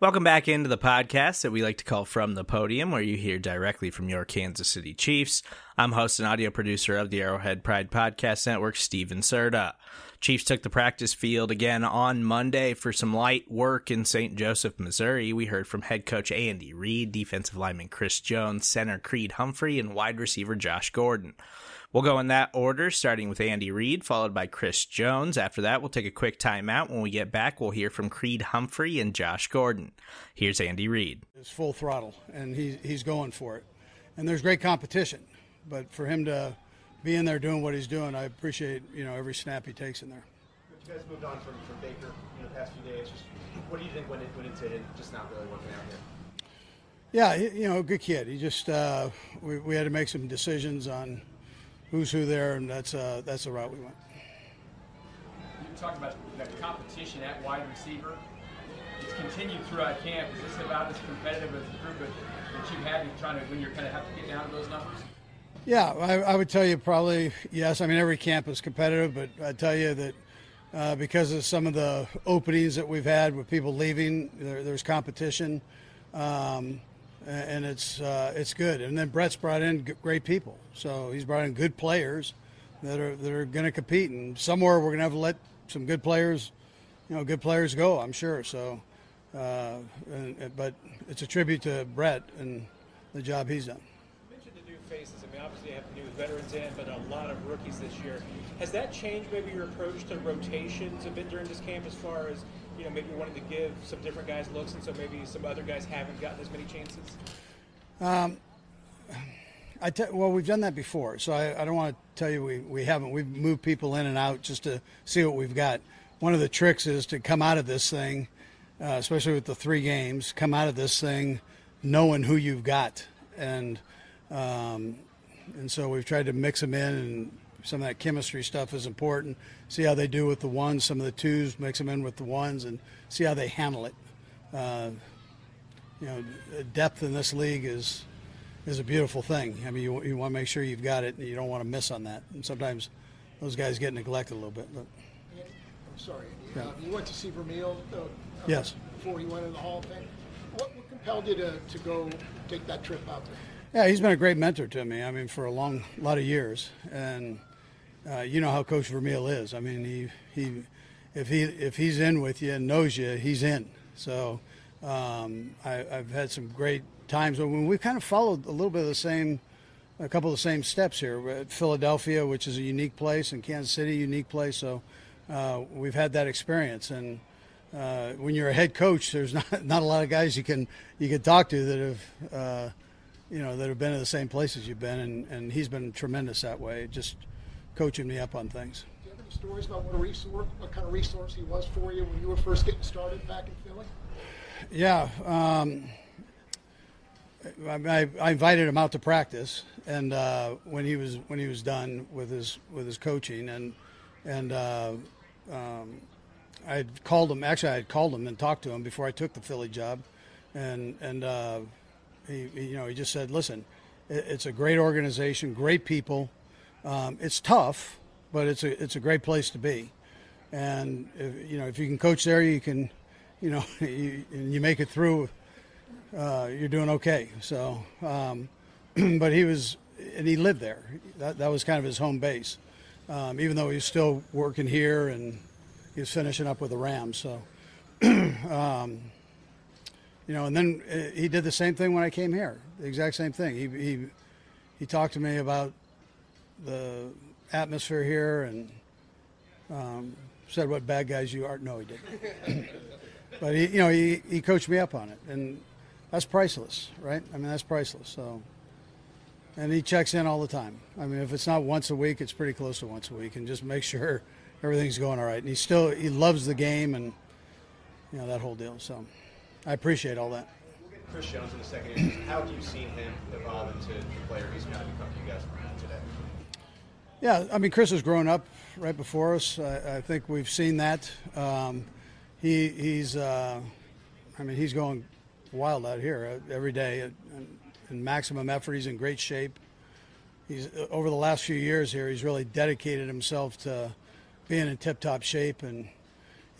Welcome back into the podcast that we like to call From the Podium, where you hear directly from your Kansas City Chiefs. I'm host and audio producer of the Arrowhead Pride Podcast Network, Steven Serta. Chiefs took the practice field again on Monday for some light work in St. Joseph, Missouri. We heard from head coach Andy Reid, defensive lineman Chris Jones, center Creed Humphrey, and wide receiver Josh Gordon. We'll go in that order, starting with Andy Reid, followed by Chris Jones. After that, we'll take a quick timeout. When we get back, we'll hear from Creed Humphrey and Josh Gordon. Here's Andy Reid. It's full throttle, and he, he's going for it. And there's great competition, but for him to be in there doing what he's doing, I appreciate you know every snap he takes in there. You guys moved on from, from Baker in the past few days. Just what do you think when it when it's it just not really working out here? Yeah, you know, good kid. He just uh, we, we had to make some decisions on who's who there, and that's uh, that's the route we went. You talked about the competition at wide receiver. It's continued throughout camp. Is this about as competitive as the group that you had trying to when you're kind of have to get down to those numbers? Yeah, I, I, would tell you probably yes. I mean, every camp is competitive, but I tell you that uh, because of some of the openings that we've had with people leaving, there, there's competition, um, and it's uh, it's good. And then Brett's brought in great people, so he's brought in good players that are that are going to compete. And somewhere we're going to have to let some good players, you know, good players go. I'm sure. So, uh, and, but it's a tribute to Brett and the job he's done faces. I mean, obviously, you have new veterans in, but a lot of rookies this year. Has that changed maybe your approach to rotations a bit during this camp as far as, you know, maybe wanted to give some different guys looks and so maybe some other guys haven't gotten as many chances? Um, I te- well, we've done that before, so I, I don't want to tell you we, we haven't. We've moved people in and out just to see what we've got. One of the tricks is to come out of this thing, uh, especially with the three games, come out of this thing knowing who you've got. And um, and so we've tried to mix them in, and some of that chemistry stuff is important. See how they do with the ones, some of the twos, mix them in with the ones, and see how they handle it. Uh, you know, depth in this league is is a beautiful thing. I mean, you, you want to make sure you've got it, and you don't want to miss on that. And sometimes those guys get neglected a little bit. But I'm sorry, yeah. uh, you went to see Vermeil. Uh, yes. Before he went in the Hall of Fame, what, what compelled you to, to go take that trip out there? Yeah, he's been a great mentor to me. I mean, for a long, lot of years, and uh, you know how Coach Vermeil is. I mean, he he if he if he's in with you and knows you, he's in. So um, I, have had some great times when we've kind of followed a little bit of the same, a couple of the same steps here. At Philadelphia, which is a unique place, and Kansas City, unique place. So uh, we've had that experience and. Uh, when you're a head coach, there's not not a lot of guys you can you can talk to that have uh, you know, that have been in the same places you've been, and, and he's been tremendous that way, just coaching me up on things. Do you have any stories about what a resource, what kind of resource he was for you when you were first getting started back in Philly? Yeah, um, I, I, invited him out to practice, and uh, when he was when he was done with his with his coaching, and and uh, um, I had called him. Actually, I had called him and talked to him before I took the Philly job, and and uh, he, you know, he just said, "Listen, it's a great organization, great people. Um, it's tough, but it's a it's a great place to be. And if, you know, if you can coach there, you can, you know, you, you make it through. Uh, you're doing okay. So, um, but he was, and he lived there. That that was kind of his home base. um, even though he's still working here and he's finishing up with the Rams. So, um, you know, and then uh, he did the same thing when I came here. The exact same thing. He he he talked to me about the atmosphere here and um, said what bad guys you are. No, he didn't. but he, you know, he, he coached me up on it, and that's priceless, right? I mean, that's priceless. So, and he checks in all the time. I mean, if it's not once a week, it's pretty close to once a week, and just make sure everything's going all right. And he still he loves the game, and you know that whole deal. So, I appreciate all that. Chris Jones in the second year. How have you seen him evolve into the player he's going to become for you guys today? Yeah, I mean, Chris has grown up right before us. I, I think we've seen that. Um, he he's, uh, I mean, he's going wild out here uh, every day in, in maximum effort. He's in great shape. He's uh, over the last few years here. He's really dedicated himself to being in tip-top shape and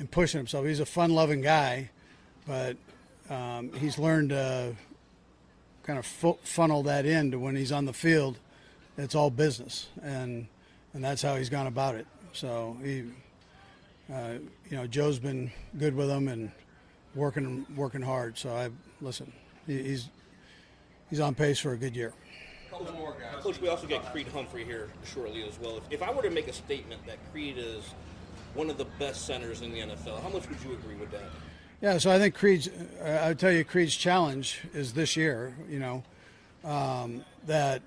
and pushing himself. He's a fun-loving guy, but um, he's learned to kind of fu- funnel that into when he's on the field. It's all business, and and that's how he's gone about it. So he, uh, you know, Joe's been good with him and working working hard. So I listen. He, he's he's on pace for a good year. Couple more guys. Coach, we also get Creed Humphrey here shortly as well. If, if I were to make a statement that Creed is one of the best centers in the NFL, how much would you agree with that? Yeah, so I think Creed's. Uh, I would tell you, Creed's challenge is this year. You know, um, that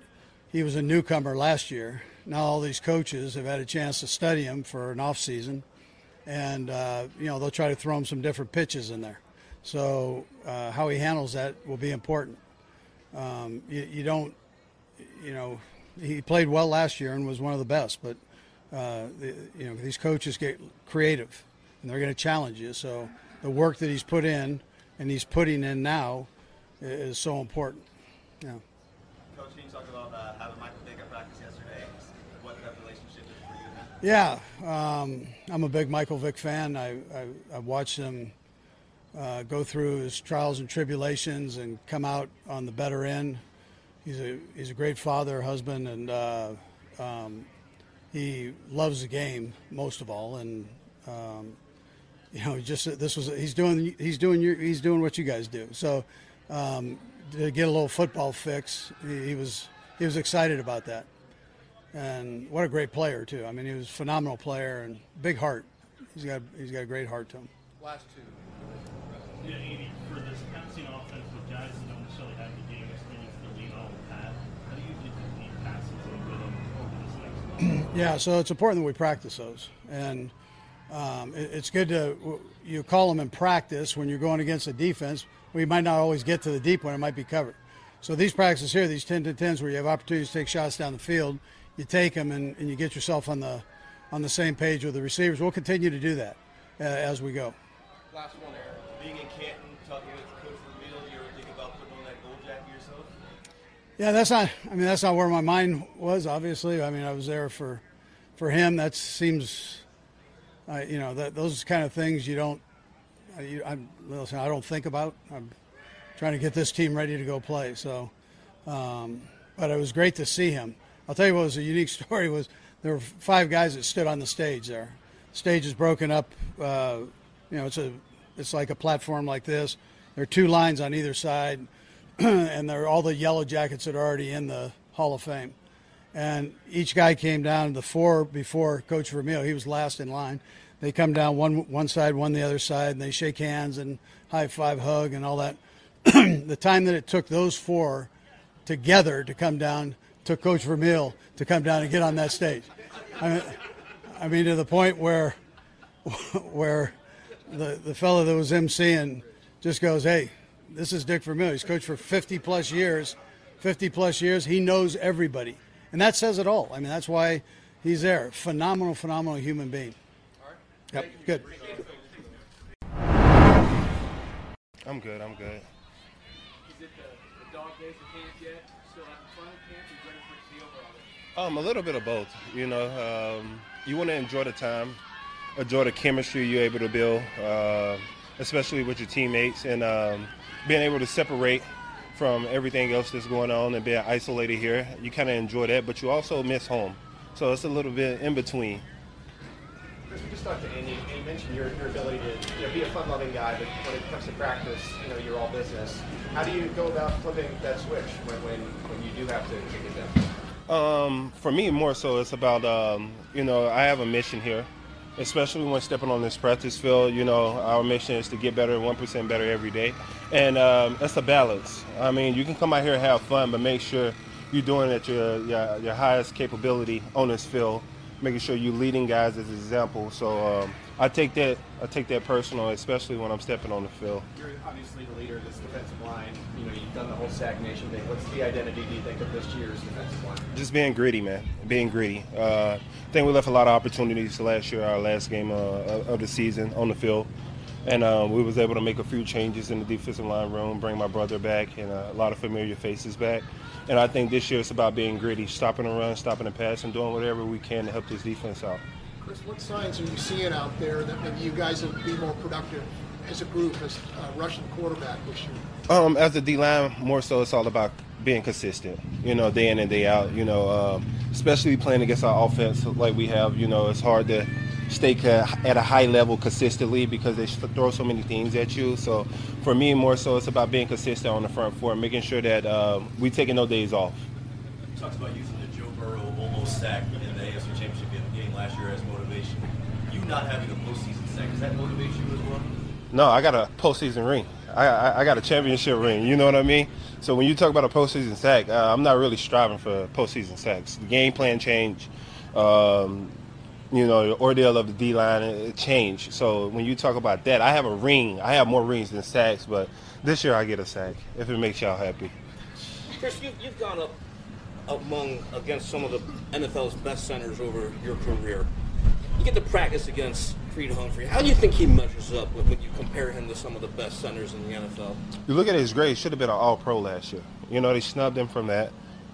he was a newcomer last year. Now all these coaches have had a chance to study him for an off season, and uh, you know they'll try to throw him some different pitches in there. So uh, how he handles that will be important. Um, you, you, don't, you know, he played well last year and was one of the best, but uh, the, you know these coaches get creative and they're going to challenge you. So the work that he's put in and he's putting in now is so important. Yeah. Coach, can you talk about uh, having Michael Vick at practice yesterday? What that relationship is for you? Yeah, um, I'm a big Michael Vick fan. I, I, I watched him uh, go through his trials and tribulations and come out on the better end. He's a he's a great father, husband, and uh, um, he loves the game most of all. And um, you know, just this was he's doing he's doing your, he's doing what you guys do. So um, to get a little football fix, he, he, was he was excited about that. And what a great player too. I mean, he was a phenomenal player and big heart. He's got he's got a great heart to him. Last two. Yeah, Andy, for this passing offense with guys that don't necessarily have the game experience to lean on Pat, how do you think the deep passes will get him over this next level? yeah, so it's important that we practice those. And um, it, it's good to, you call them in practice when you're going against a defense. We might not always get to the deep one, it might be covered. So these practices here, these 10 to 10s where you have opportunities to take shots down the field, you take them and, and you get yourself on the, on the same page with the receivers. We'll continue to do that uh, as we go. Last one, Aaron. Being in Canton, talking with Coach do you ever think about putting on that gold jacket yourself? Yeah, that's not. I mean, that's not where my mind was. Obviously, I mean, I was there for, for him. That seems, uh, you know, that those kind of things you don't. I, I'm listen. I don't think about. I'm trying to get this team ready to go play. So, um, but it was great to see him. I'll tell you what was a unique story was there were five guys that stood on the stage there. Stage is broken up. Uh, you know, it's a it's like a platform like this. There are two lines on either side, and there are all the yellow jackets that are already in the Hall of Fame. And each guy came down the four before Coach Vermeil. He was last in line. They come down one one side, one the other side, and they shake hands and high five, hug, and all that. the time that it took those four together to come down took Coach Vermeil to come down and get on that stage. I mean, I mean to the point where where the, the fellow that was emceeing just goes, hey, this is Dick Vermeil. He's coached for 50 plus years. 50 plus years. He knows everybody. And that says it all. I mean, that's why he's there. Phenomenal, phenomenal human being. Yep, good. I'm good. I'm good. Is it the, the dog days of camp yet? Still having fun at camp? You ready for it to be over already? Um, a little bit of both. You know, um, you want to enjoy the time, enjoy the chemistry you're able to build, uh, especially with your teammates, and um, being able to separate from everything else that's going on and being isolated here. You kind of enjoy that, but you also miss home. So it's a little bit in between. Just talked to Andy, and you mentioned your, your ability to you know, be a fun-loving guy, but when it comes to practice, you know, you're all business. How do you go about flipping that switch when, when, when you do have to, to it down? Um, for me, more so, it's about um, you know I have a mission here, especially when stepping on this practice field. You know, our mission is to get better, one percent better every day, and um, it's a balance. I mean, you can come out here and have fun, but make sure you're doing it at your your, your highest capability on this field, making sure you're leading guys as an example. So um, I take that I take that personal, especially when I'm stepping on the field. You're obviously the leader of this defensive line. You know, you've done the whole Sac Nation thing. What's the identity, do you think, of this year's defensive line? Just being gritty, man. Being gritty. Uh, I think we left a lot of opportunities last year, our last game uh, of the season on the field, and um, we was able to make a few changes in the defensive line room, bring my brother back, and uh, a lot of familiar faces back. And I think this year it's about being gritty, stopping the run, stopping the pass, and doing whatever we can to help this defense out. Chris, what signs are you seeing out there that maybe you guys will be more productive as a group as uh, rushing quarterback this year? Um, as a D line, more so it's all about being consistent. You know, day in and day out. You know, um, especially playing against our offense like we have. You know, it's hard to stay at a high level consistently because they throw so many things at you. So, for me, more so it's about being consistent on the front four, making sure that uh, we taking no days off. Talks about using the Joe Burrow almost sack in the AFC Championship game last year as motivation. You not having a postseason sack does that motivate you as well? No, I got a postseason ring. I, I, I got a championship ring. You know what I mean? So when you talk about a postseason sack, uh, I'm not really striving for postseason sacks. The game plan change. Um, you know, the ordeal of the D line it changed. So when you talk about that, I have a ring. I have more rings than sacks, but this year I get a sack if it makes y'all happy. Chris, you've, you've gone up among against some of the NFL's best centers over your career. You get to practice against Creed Humphrey. How do you think he measures up when you compare him to some of the best centers in the NFL? You look at his grade; should have been an All Pro last year. You know, they snubbed him from that,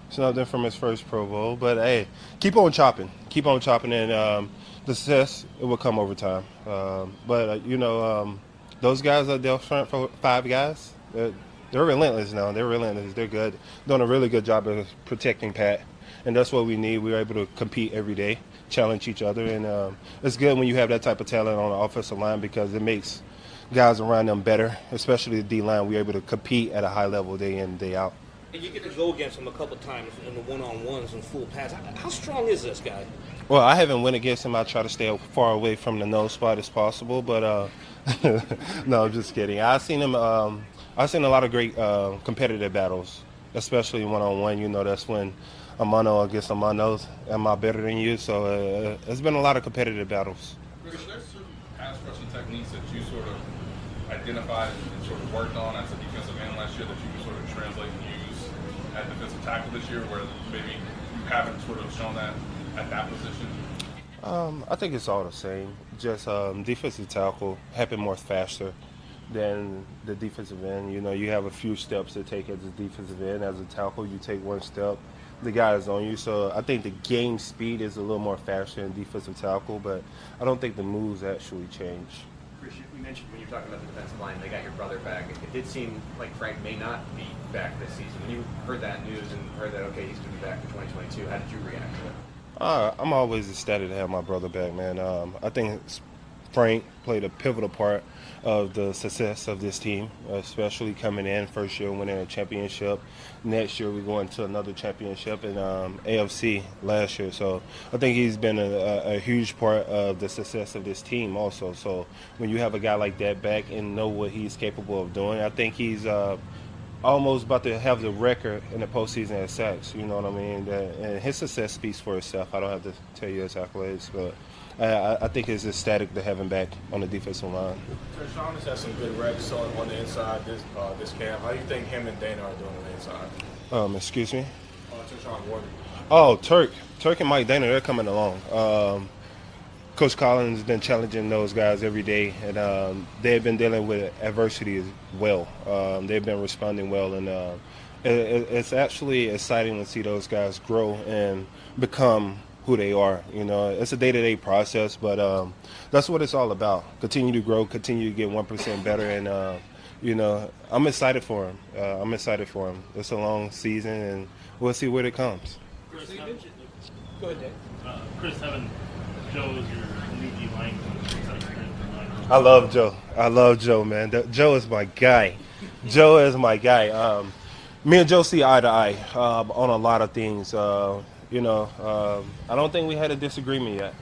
snubbed from his first Pro Bowl. But hey, keep on chopping, keep on chopping, and um, the success it will come over time. Um, but uh, you know, um, those guys are their front for five guys. They're, they're relentless now. They're relentless. They're good. Doing a really good job of protecting Pat, and that's what we need. We're able to compete every day, challenge each other, and um, it's good when you have that type of talent on the offensive line because it makes guys around them better, especially the D line. We're able to compete at a high level day in day out. And you get to go against him a couple times in the one-on-ones and full pass. How, how strong is this guy? Well, I haven't went against him. I try to stay far away from the nose spot as possible, but uh, no, I'm just kidding. I've seen him. Um, I've seen a lot of great uh, competitive battles, especially one on one. You know, that's when a mano against a mano. Am I better than you? So uh, it's been a lot of competitive battles. Chris, there's certain pass rushing techniques that you sort of identified and sort of worked on as a defensive end last year that you can sort of translate and use at defensive tackle this year, where maybe you haven't sort of shown that at that position. Um, I think it's all the same. Just um, defensive tackle happen more faster than the defensive end. You know, you have a few steps to take as a defensive end. As a tackle, you take one step, the guy is on you. So I think the game speed is a little more faster in defensive tackle, but I don't think the moves actually change. You mentioned when you're talking about the defensive line, they got your brother back. It, it did seem like Frank may not be back this season. When you heard that news and heard that, okay, he's going to be back for 2022, how did you react to it? Uh, I'm always ecstatic to have my brother back, man. Um, I think Frank played a pivotal part of the success of this team, especially coming in first year winning a championship. Next year we go into another championship in um, AFC last year. So I think he's been a, a, huge part of the success of this team also. So when you have a guy like that back and know what he's capable of doing, I think he's uh, almost about to have the record in the postseason at sacks. You know what I mean? and his success speaks for itself. I don't have to tell you his accolades, but I, I think it's ecstatic to have him back on the defensive line. Sean has had some good reps on, on the inside this uh, this camp. How do you think him and Danna are doing on the inside? Um, excuse me. Uh, Tershawn Wharton. Oh, Turk, Turk and Mike Danna, they're coming along. Um, Coach Cullen has been challenging those guys every day, and um, they've been dealing with adversity as well. Um, they've been responding well, and uh, it, it's actually exciting to see those guys grow and become who they are. You know, it's a day-to-day process, but um, that's what it's all about. Continue to grow, continue to get one percent better, and uh, you know, I'm excited for him. Uh, I'm excited for him. It's a long season, and we'll see where it comes. Go ahead, Dave. Uh, Chris, having Joe as your new D line coach, what's that experience been like? I love Joe. I love Joe, man. Th- Joe is my guy. Joe is my guy. Um, me and Joe see eye to eye um, on a lot of things. Uh, you know, um, I don't think we had a disagreement yet,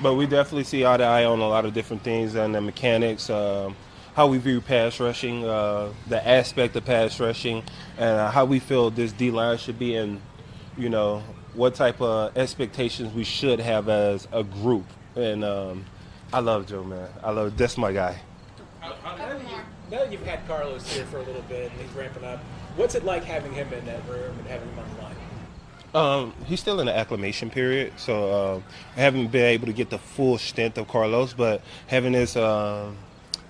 but we definitely see eye to eye on a lot of different things and the mechanics, um, how we view pass rushing, uh, the aspect of pass rushing, and uh, how we feel this D line should be, and you know what type of expectations we should have as a group. And um, I love Joe, man. I love that's my guy. You, now that you've had Carlos here for a little bit and he's ramping up, what's it like having him in that room and having him on the line? Um, he's still in the acclimation period, so um, I haven't been able to get the full strength of Carlos, but having his um,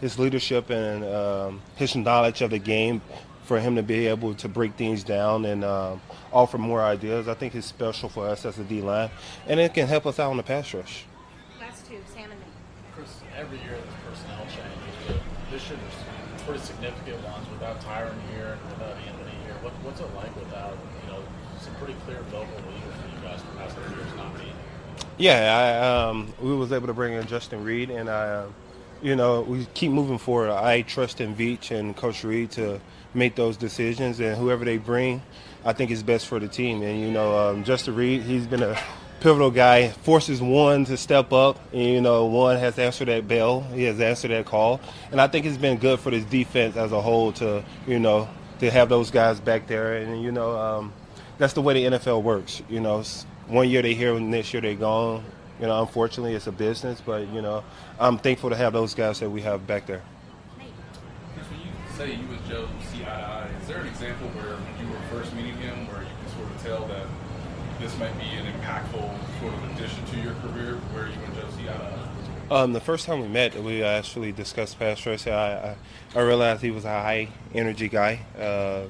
his leadership and um, his knowledge of the game for him to be able to break things down and um, offer more ideas, I think is special for us as a D line, and it can help us out on the pass rush. Last two, Sam and Nick. Chris, every year there's personnel changes. but This year there's pretty significant ones without Tyrann here and without Anthony here. What, what's it like without, you know, some pretty clear? Yeah, I, um, we was able to bring in Justin Reid, and I, uh, you know, we keep moving forward. I trust in Veach and Coach Reid to make those decisions, and whoever they bring, I think is best for the team. And you know, um, Justin Reid, he's been a pivotal guy. Forces Juan to step up, and you know, Juan has answered that bell. He has answered that call, and I think it's been good for this defense as a whole to, you know, to have those guys back there, and you know. Um, that's the way the NFL works. You know, one year they're here, next year they're gone. You know, unfortunately, it's a business, but you know, I'm thankful to have those guys that we have back there. Chris, when you say you and Joe see eye to eye, is there an example where you were first meeting him, where you can sort of tell that this might be an impactful sort of addition to your career, where you and Joe see eye to eye? Um, the first time we met, we actually discussed pass rush. I, I, I realized he was a high energy guy, uh,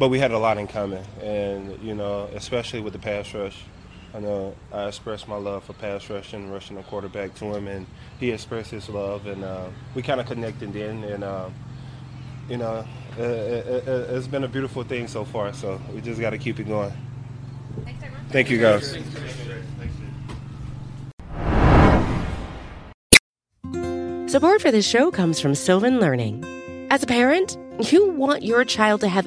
but we had a lot in common, and you know, especially with the pass rush. I know I expressed my love for pass rush and rushing the quarterback to him, and he expressed his love, and uh, we kind of connected then, and uh, you know, uh, it, it, it's been a beautiful thing so far. So we just got to keep it going. Thank you, guys. Support for this show comes from Sylvan Learning. As a parent, you want your child to have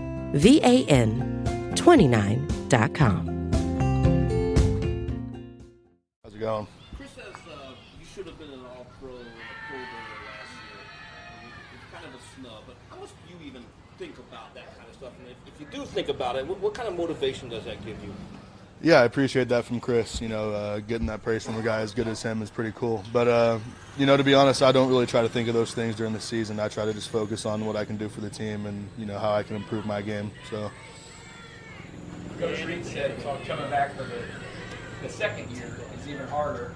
V A N 29.com. How's it going? Chris says uh, you should have been an All-Pro and a Pro Bowler last year. It's kind of a snub, but how much do you even think about that kind of stuff? And if, if you do think about it, what, what kind of motivation does that give you? Yeah, I appreciate that from Chris. You know, uh, getting that praise from a guy as good as him is pretty cool. But, uh, you know, to be honest, I don't really try to think of those things during the season. I try to just focus on what I can do for the team and, you know, how I can improve my game. So, Coach Reid said coming back for the, the second year is even harder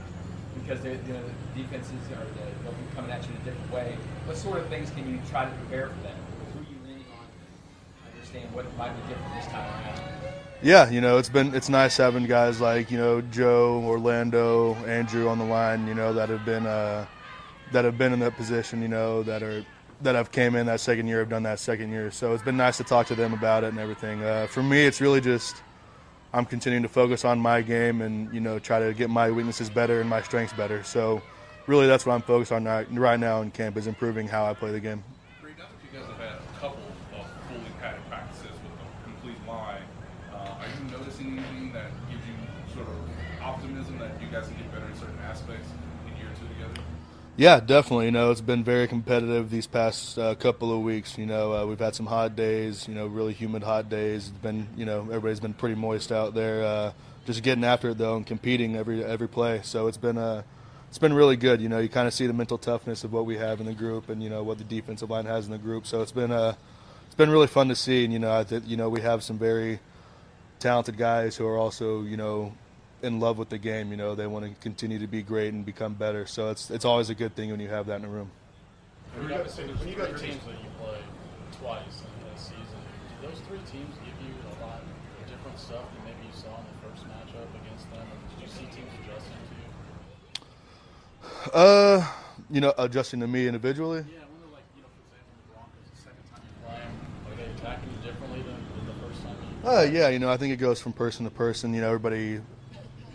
because the, the defenses are the, they'll be coming at you in a different way. What sort of things can you try to prepare for that? Who are you leaning on? Understand what might be different this time around. Yeah, you know, it's been it's nice having guys like you know Joe, Orlando, Andrew on the line. You know that have been uh, that have been in that position. You know that are that have came in that second year, have done that second year. So it's been nice to talk to them about it and everything. Uh, for me, it's really just I'm continuing to focus on my game and you know try to get my weaknesses better and my strengths better. So really, that's what I'm focused on right, right now in camp is improving how I play the game. Reed, now that you guys have had a couple of fully padded practices with a complete line, uh, are you noticing anything that gives you sort of optimism that you guys can get better in certain aspects in year two together? Yeah, definitely. You know, it's been very competitive these past uh, couple of weeks. You know, uh, we've had some hot days. You know, really humid hot days. It's been, you know, everybody's been pretty moist out there. Uh, just getting after it though and competing every every play. So it's been uh, it's been really good. You know, you kind of see the mental toughness of what we have in the group, and you know what the defensive line has in the group. So it's been uh, it's been really fun to see. And you know, I th- you know we have some very talented guys who are also you know in love with the game. You know, they want to continue to be great and become better. So it's it's always a good thing when you have that in a room. When you, there's three teams that you play twice in a season. Do those three teams give you a lot of different stuff than maybe you saw in the first matchup against them? Or did you see teams adjusting to you? Uh, you know, adjusting to me individually. Yeah, I wonder, like, you know, for example, the Broncos, the second time you play them, are they attacking you differently than, than the first time you Uh, yeah, you know, I think it goes from person to person. You know, everybody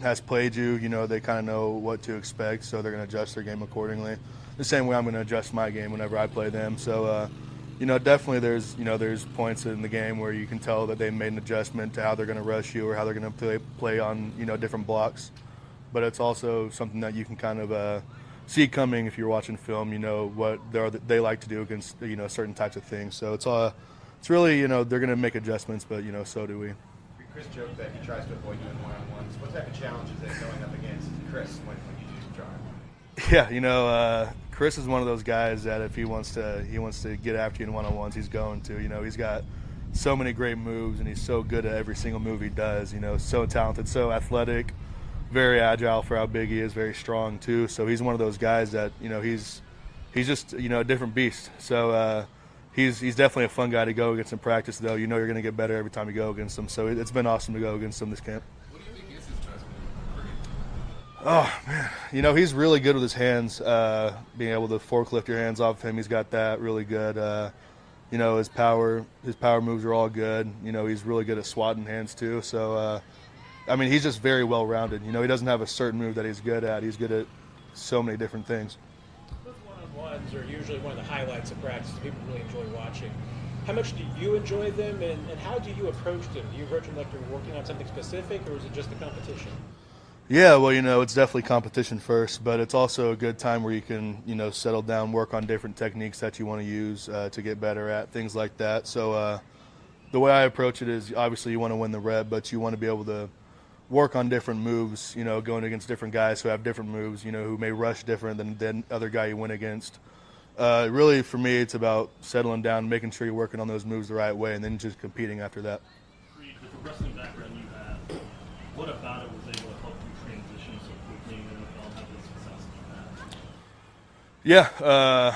has played you. You know, they kind of know what to expect, so they're going to adjust their game accordingly. The same way I'm going to adjust my game whenever I play them. So, uh, you know, definitely there's you know there's points in the game where you can tell that they made an adjustment to how they're going to rush you or how they're going to play play on you know different blocks. But it's also something that you can kind of uh, see coming if you're watching film. You know what they like to do against you know certain types of things. So it's all it's really you know they're going to make adjustments, but you know so do we. Chris joked that he tries to avoid doing one-on-ones. What type of challenge is it going up against Chris when, when you do? Yeah, you know, uh, Chris is one of those guys that if he wants to, he wants to get after you in one-on-ones, he's going to. You know, he's got so many great moves, and he's so good at every single move he does. You know, so talented, so athletic, very agile for how big he is, very strong too. So he's one of those guys that you know he's he's just you know a different beast. So. Uh, He's, he's definitely a fun guy to go against in practice, though. You know you're going to get better every time you go against him. So it's been awesome to go against him this camp. What do you think is his best move? Oh man, you know he's really good with his hands. Uh, being able to forklift your hands off him, he's got that really good. Uh, you know his power, his power moves are all good. You know he's really good at swatting hands too. So, uh, I mean he's just very well rounded. You know he doesn't have a certain move that he's good at. He's good at so many different things. One-on-ones are usually one of the highlights of practice people really enjoy watching. How much do you enjoy them, and, and how do you approach them? Do you approach them like you're working on something specific, or is it just a competition? Yeah, well, you know, it's definitely competition first, but it's also a good time where you can, you know, settle down, work on different techniques that you want to use uh, to get better at, things like that. So, uh, the way I approach it is obviously you want to win the rep, but you want to be able to work on different moves, you know, going against different guys who have different moves, you know, who may rush different than the other guy you went against. Uh, really, for me, it's about settling down, making sure you're working on those moves the right way, and then just competing after that. Creed, with the wrestling background you have, what about it was able to help you transition so quickly in the NFL and have the success that? Yeah, uh,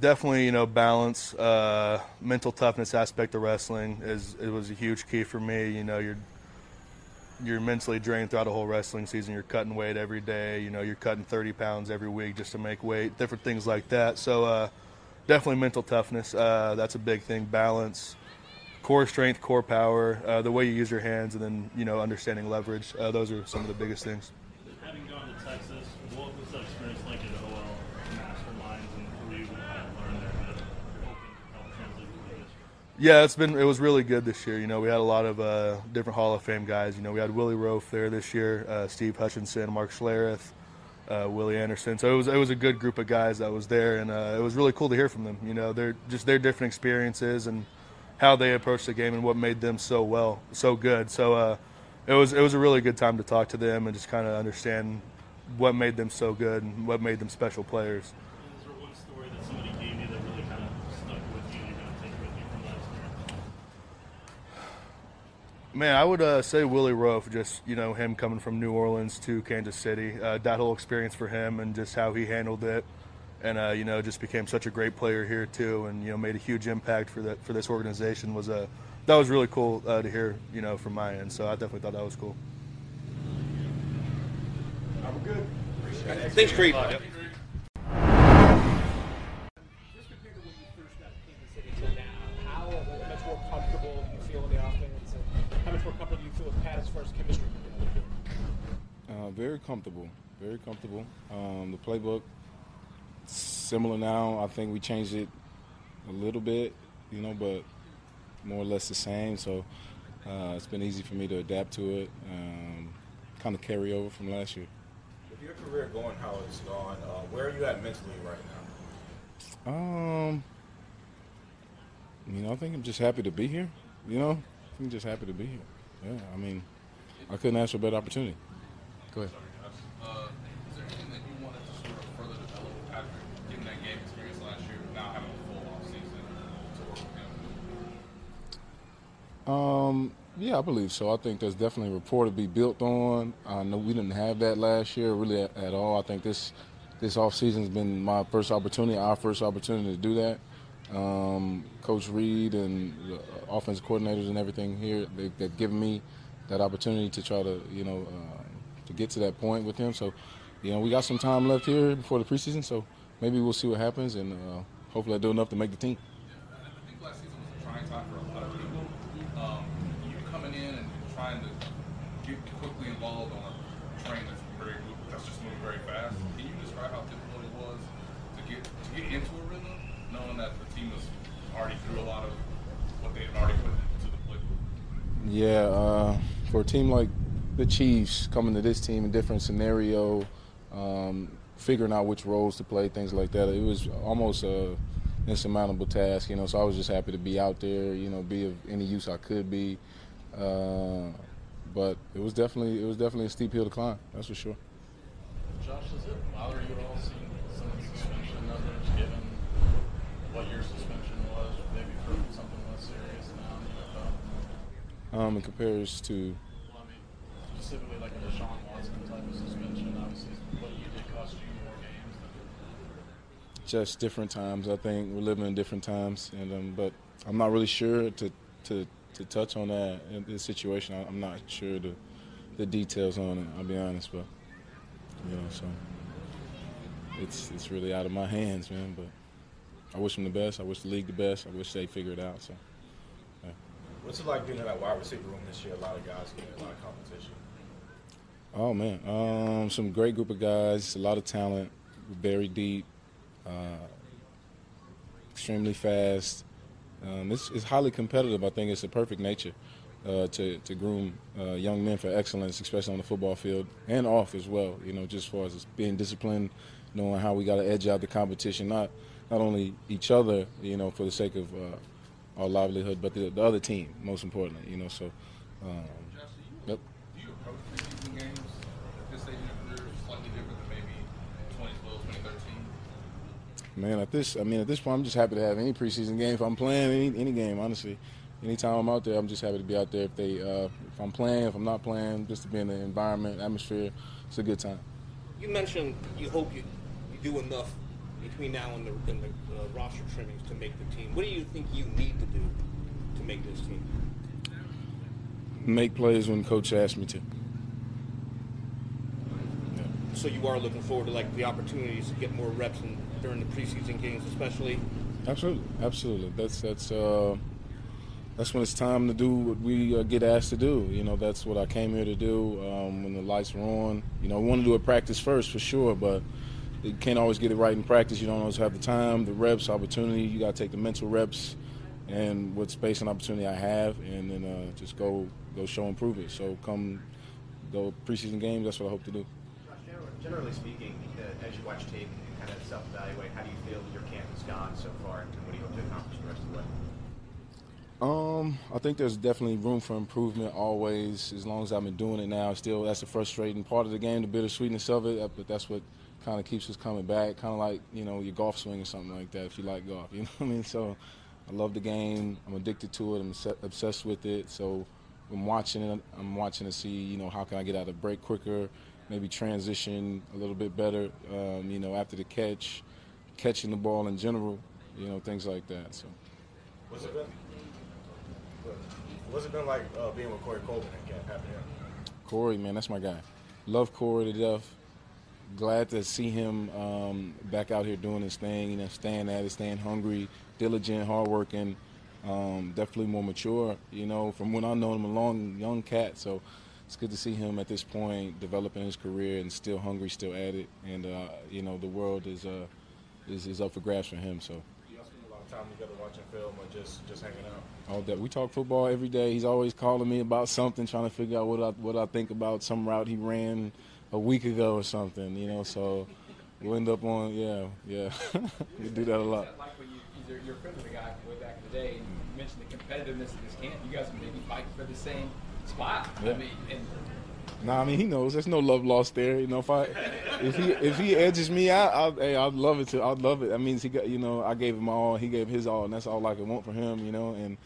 definitely. You know, balance, uh, mental toughness aspect of wrestling is it was a huge key for me. You know, you're you're mentally drained throughout a whole wrestling season. You're cutting weight every day. You know, you're cutting 30 pounds every week just to make weight, different things like that. So, uh, definitely mental toughness. Uh, that's a big thing. Balance, core strength, core power, uh, the way you use your hands, and then you know, understanding leverage. Uh, those are some of the biggest things. Having gone to Texas, what was that experience like at OL Masterminds, and who were you able to kind of learn there that you're hoping to help translate to this? Yeah, it's been it was really good this year. You know, we had a lot of uh, different Hall of Fame guys. You know, we had Willie Roaf there this year, uh, Steve Hutchinson, Mark Schlereth, uh, Willie Anderson. So it was it was a good group of guys that was there, and uh, it was really cool to hear from them. You know, they're just their different experiences and how they approach the game and what made them so well, so good. So uh, it was it was a really good time to talk to them and just kind of understand what made them so good and what made them special players. Is there one story that somebody gave you that really kind of stuck with you and you're going to take with you from that experience? Man, I would uh, say Willie Roaf, just you know him coming from New Orleans to Kansas City, uh, that whole experience for him and just how he handled it, and uh, you know just became such a great player here too, and you know made a huge impact for that for this organization was a that was really cool uh, to hear you know from my end. So I definitely thought that was cool. I'm good. Thanks, Creed. Very comfortable, very comfortable. Um, the playbook similar now. I think we changed it a little bit, you know, but more or less the same. So uh, it's been easy for me to adapt to it. Um, kind of carry over from last year. With your career going how it's gone, uh, where are you at mentally right now? Um, you know, I think I'm just happy to be here. You know, I'm just happy to be here. Yeah, I mean, I couldn't ask for a better opportunity. Go ahead. Uh, is there anything that you wanted to sort of further develop after getting that game experience last year, now having a full off season to work with him? Um, yeah, I believe so. I think there's definitely a rapport to be built on. I know we didn't have that last year really at, at all. I think this this off season's been my first opportunity, our first opportunity to do that. Um, Coach Reid and the offensive coordinators and everything here, they, they've given me that opportunity to try to, you know, uh, to get to that point with him. So, you know, we got some time left here before the preseason, so maybe we'll see what happens, and uh, hopefully I do enough to make the team. I think last season was a trying time for a lot of people. Um, you coming in and trying to get quickly involved on a train that's very that's just moving very fast. Can you describe how difficult it was to get to get into a rhythm, knowing that the team was already through a lot of what they had already put into the playbook? Yeah, uh, for a team like the Chiefs coming to this team, in different scenario, um, figuring out which roles to play, things like that, it was almost a insurmountable task. You know, so I was just happy to be out there. You know, be of any use I could be. Uh, but it was definitely it was definitely a steep hill to climb. That's for sure. Josh, does it bother you at all seeing some of the suspension numbers, given what your suspension was, maybe for something less serious now in the NFL? Um, it compares to Well, I mean, specifically like a Deshaun Watson type of suspension, obviously, what you did cost you more games than just different times. I think we're living in different times, and um, but I'm not really sure to to to touch on that in this situation. I, I'm not sure the the details on it. I'll be honest, but you know, so it's it's really out of my hands, man. But I wish them the best. I wish the league the best. I wish they figure it out. So. yeah. What's it like being in that wide receiver room this year? A lot of guys getting a lot of competition. Oh man, um, some great group of guys, a lot of talent, very deep, uh, extremely fast. Um, it's, it's highly competitive. I think it's a perfect nature uh, to to groom uh, young men for excellence, especially on the football field and off as well. You know, just as far as being disciplined, knowing how we got to edge out the competition, not not only each other, you know, for the sake of uh, our livelihood, but the, the other team, most importantly. You know, so. Um, yep. Do you games at this stage in your career slightly different than maybe 2012, 2013? Man, at this, I mean, at this point, I'm just happy to have any preseason game. If I'm playing any any game, honestly, anytime I'm out there, I'm just happy to be out there. If they, uh, if I'm playing, if I'm not playing, just to be in the environment, atmosphere, it's a good time. You mentioned you hope you, you do enough between now and the, and the uh, roster trimmings to make the team. What do you think you need to do to make this team? Make plays when coach asks me to. So you are looking forward to like the opportunities to get more reps in, during the preseason games, especially. Absolutely, absolutely. That's that's uh, that's when it's time to do what we uh, get asked to do. You know, that's what I came here to do. Um, when the lights were on, you know, we want to do a practice first for sure, but you can't always get it right in practice. You don't always have the time, the reps, opportunity. You got to take the mental reps and what space and opportunity I have, and then uh, just go go show and prove it. So come go preseason games. That's what I hope to do. Generally speaking, uh, as you watch tape and kind of self-evaluate, how do you feel that your camp has gone so far, and what do you hope to accomplish the rest of the way? Um, I think there's definitely room for improvement always. As long as I've been doing it now, still that's the frustrating part of the game, the bittersweetness of it. But that's what kind of keeps us coming back. Kind of like you know your golf swing or something like that. If you like golf, you know what I mean. So I love the game. I'm addicted to it. I'm obsessed with it. So I'm watching it. I'm watching to see you know how can I get out of break quicker, maybe transition a little bit better. Um, you know after the catch, catching the ball in general. You know things like that. So. What's it been? What's it been like uh, being with Corey Coleman in camp? Corey, man, that's my guy. Love Corey to death. Glad to see him um, back out here doing his thing, you know, staying at it, staying hungry, diligent, hardworking. Um, definitely more mature, you know, from when I know him, a long, young cat. So it's good to see him at this point developing his career and still hungry, still at it. And uh, you know, the world is uh, is, is up for grabs for him. So. You spend a lot of time together watching film or just just hanging out? All that we talk football every day. He's always calling me about something, trying to figure out what I what I think about some route he ran a week ago or something. You know, so we'll end up on yeah, yeah. we do that a lot. Like when you, you're, you're a friend of the guy way back in the day, and you mentioned the competitiveness of this camp. You guys are maybe fighting for the same spot. Yeah. I mean, and Nah, I mean he knows. There's no love lost there. You know, if I if he if he edges me out, I'll, hey, I'd love it to. I'd love it. That means he got you know I gave him all. He gave his all, and that's all I could want for him. You know, and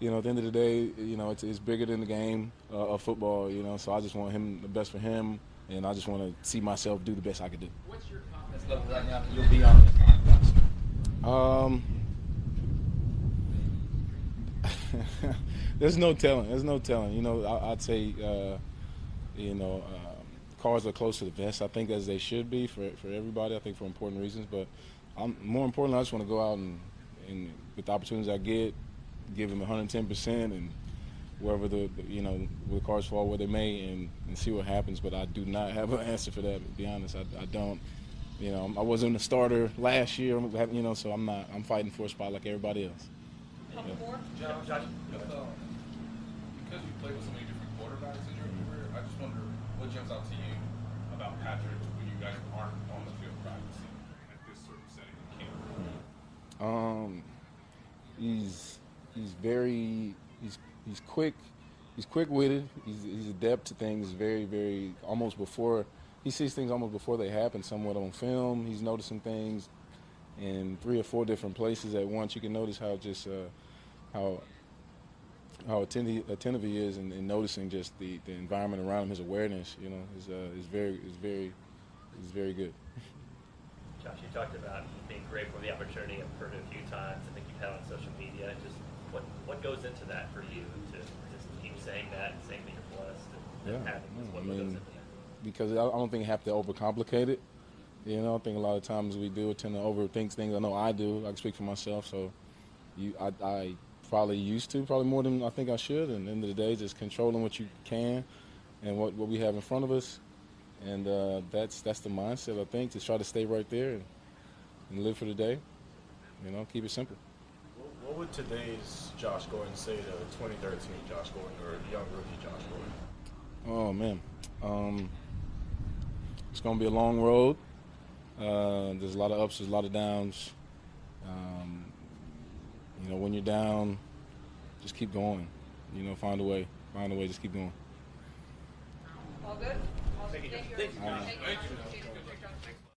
you know at the end of the day, you know it's, it's bigger than the game uh, of football. You know, so I just want him the best for him, and I just want to see myself do the best I could do. what's your confidence level right now that you'll be on this line? Um, there's no telling. There's no telling. You know, I, I'd say, uh, you know, um, cars are close to the vest. I think as they should be for for everybody. I think for important reasons. But I'm, more importantly, I just want to go out and, and with the opportunities I get, give them 110 percent and wherever the the- you know where the cars fall where they may and, and see what happens. But I do not have an answer for that. To be honest, I, I don't. You know, I wasn't a starter last year. You know, so I'm not. I'm fighting for a spot like everybody else. Yeah. Josh, Josh, with, uh, because you played with so many different quarterbacks in your career, I just wonder what jumps out to you about Patrick when you guys aren't on the field practicing at this sort of setting in camp. Um, he's he's very he's he's quick. He's quick witted. He's he's adept to things. Very very almost before he sees things almost before they happen. Somewhat on film, he's noticing things in three or four different places at once. You can notice how just uh, how how attentive, attentive he is and, noticing just the, the environment around him. His awareness, you know, is uh, is very is very is very good. Josh, you talked about being grateful for the opportunity. I've heard it a few times. I think you've had on social media. Just what what goes into that for you to just keep saying that and saying that you're blessed and, and Yeah, having What I goes mean, into that? because I I don't think you have to overcomplicate it. You know, I think a lot of times we do tend to overthink things. I know I do. I can speak for myself. So, you, I, I probably used to, probably more than I think I should. And at the end of the day, just controlling what you can and what, what we have in front of us. And uh, that's that's the mindset I think to try to stay right there and, and live for the day. You know, keep it simple. What, what would today's Josh Gordon say to 2013 Josh Gordon or young rookie Josh Gordon? Oh man, um, it's gonna be a long road. Uh, there's a lot of ups, there's a lot of downs. Um, you know, when you're down, just keep going. You know, find a way, find a way, just keep going. All good? Thank you. Thank you. All right. Thank you.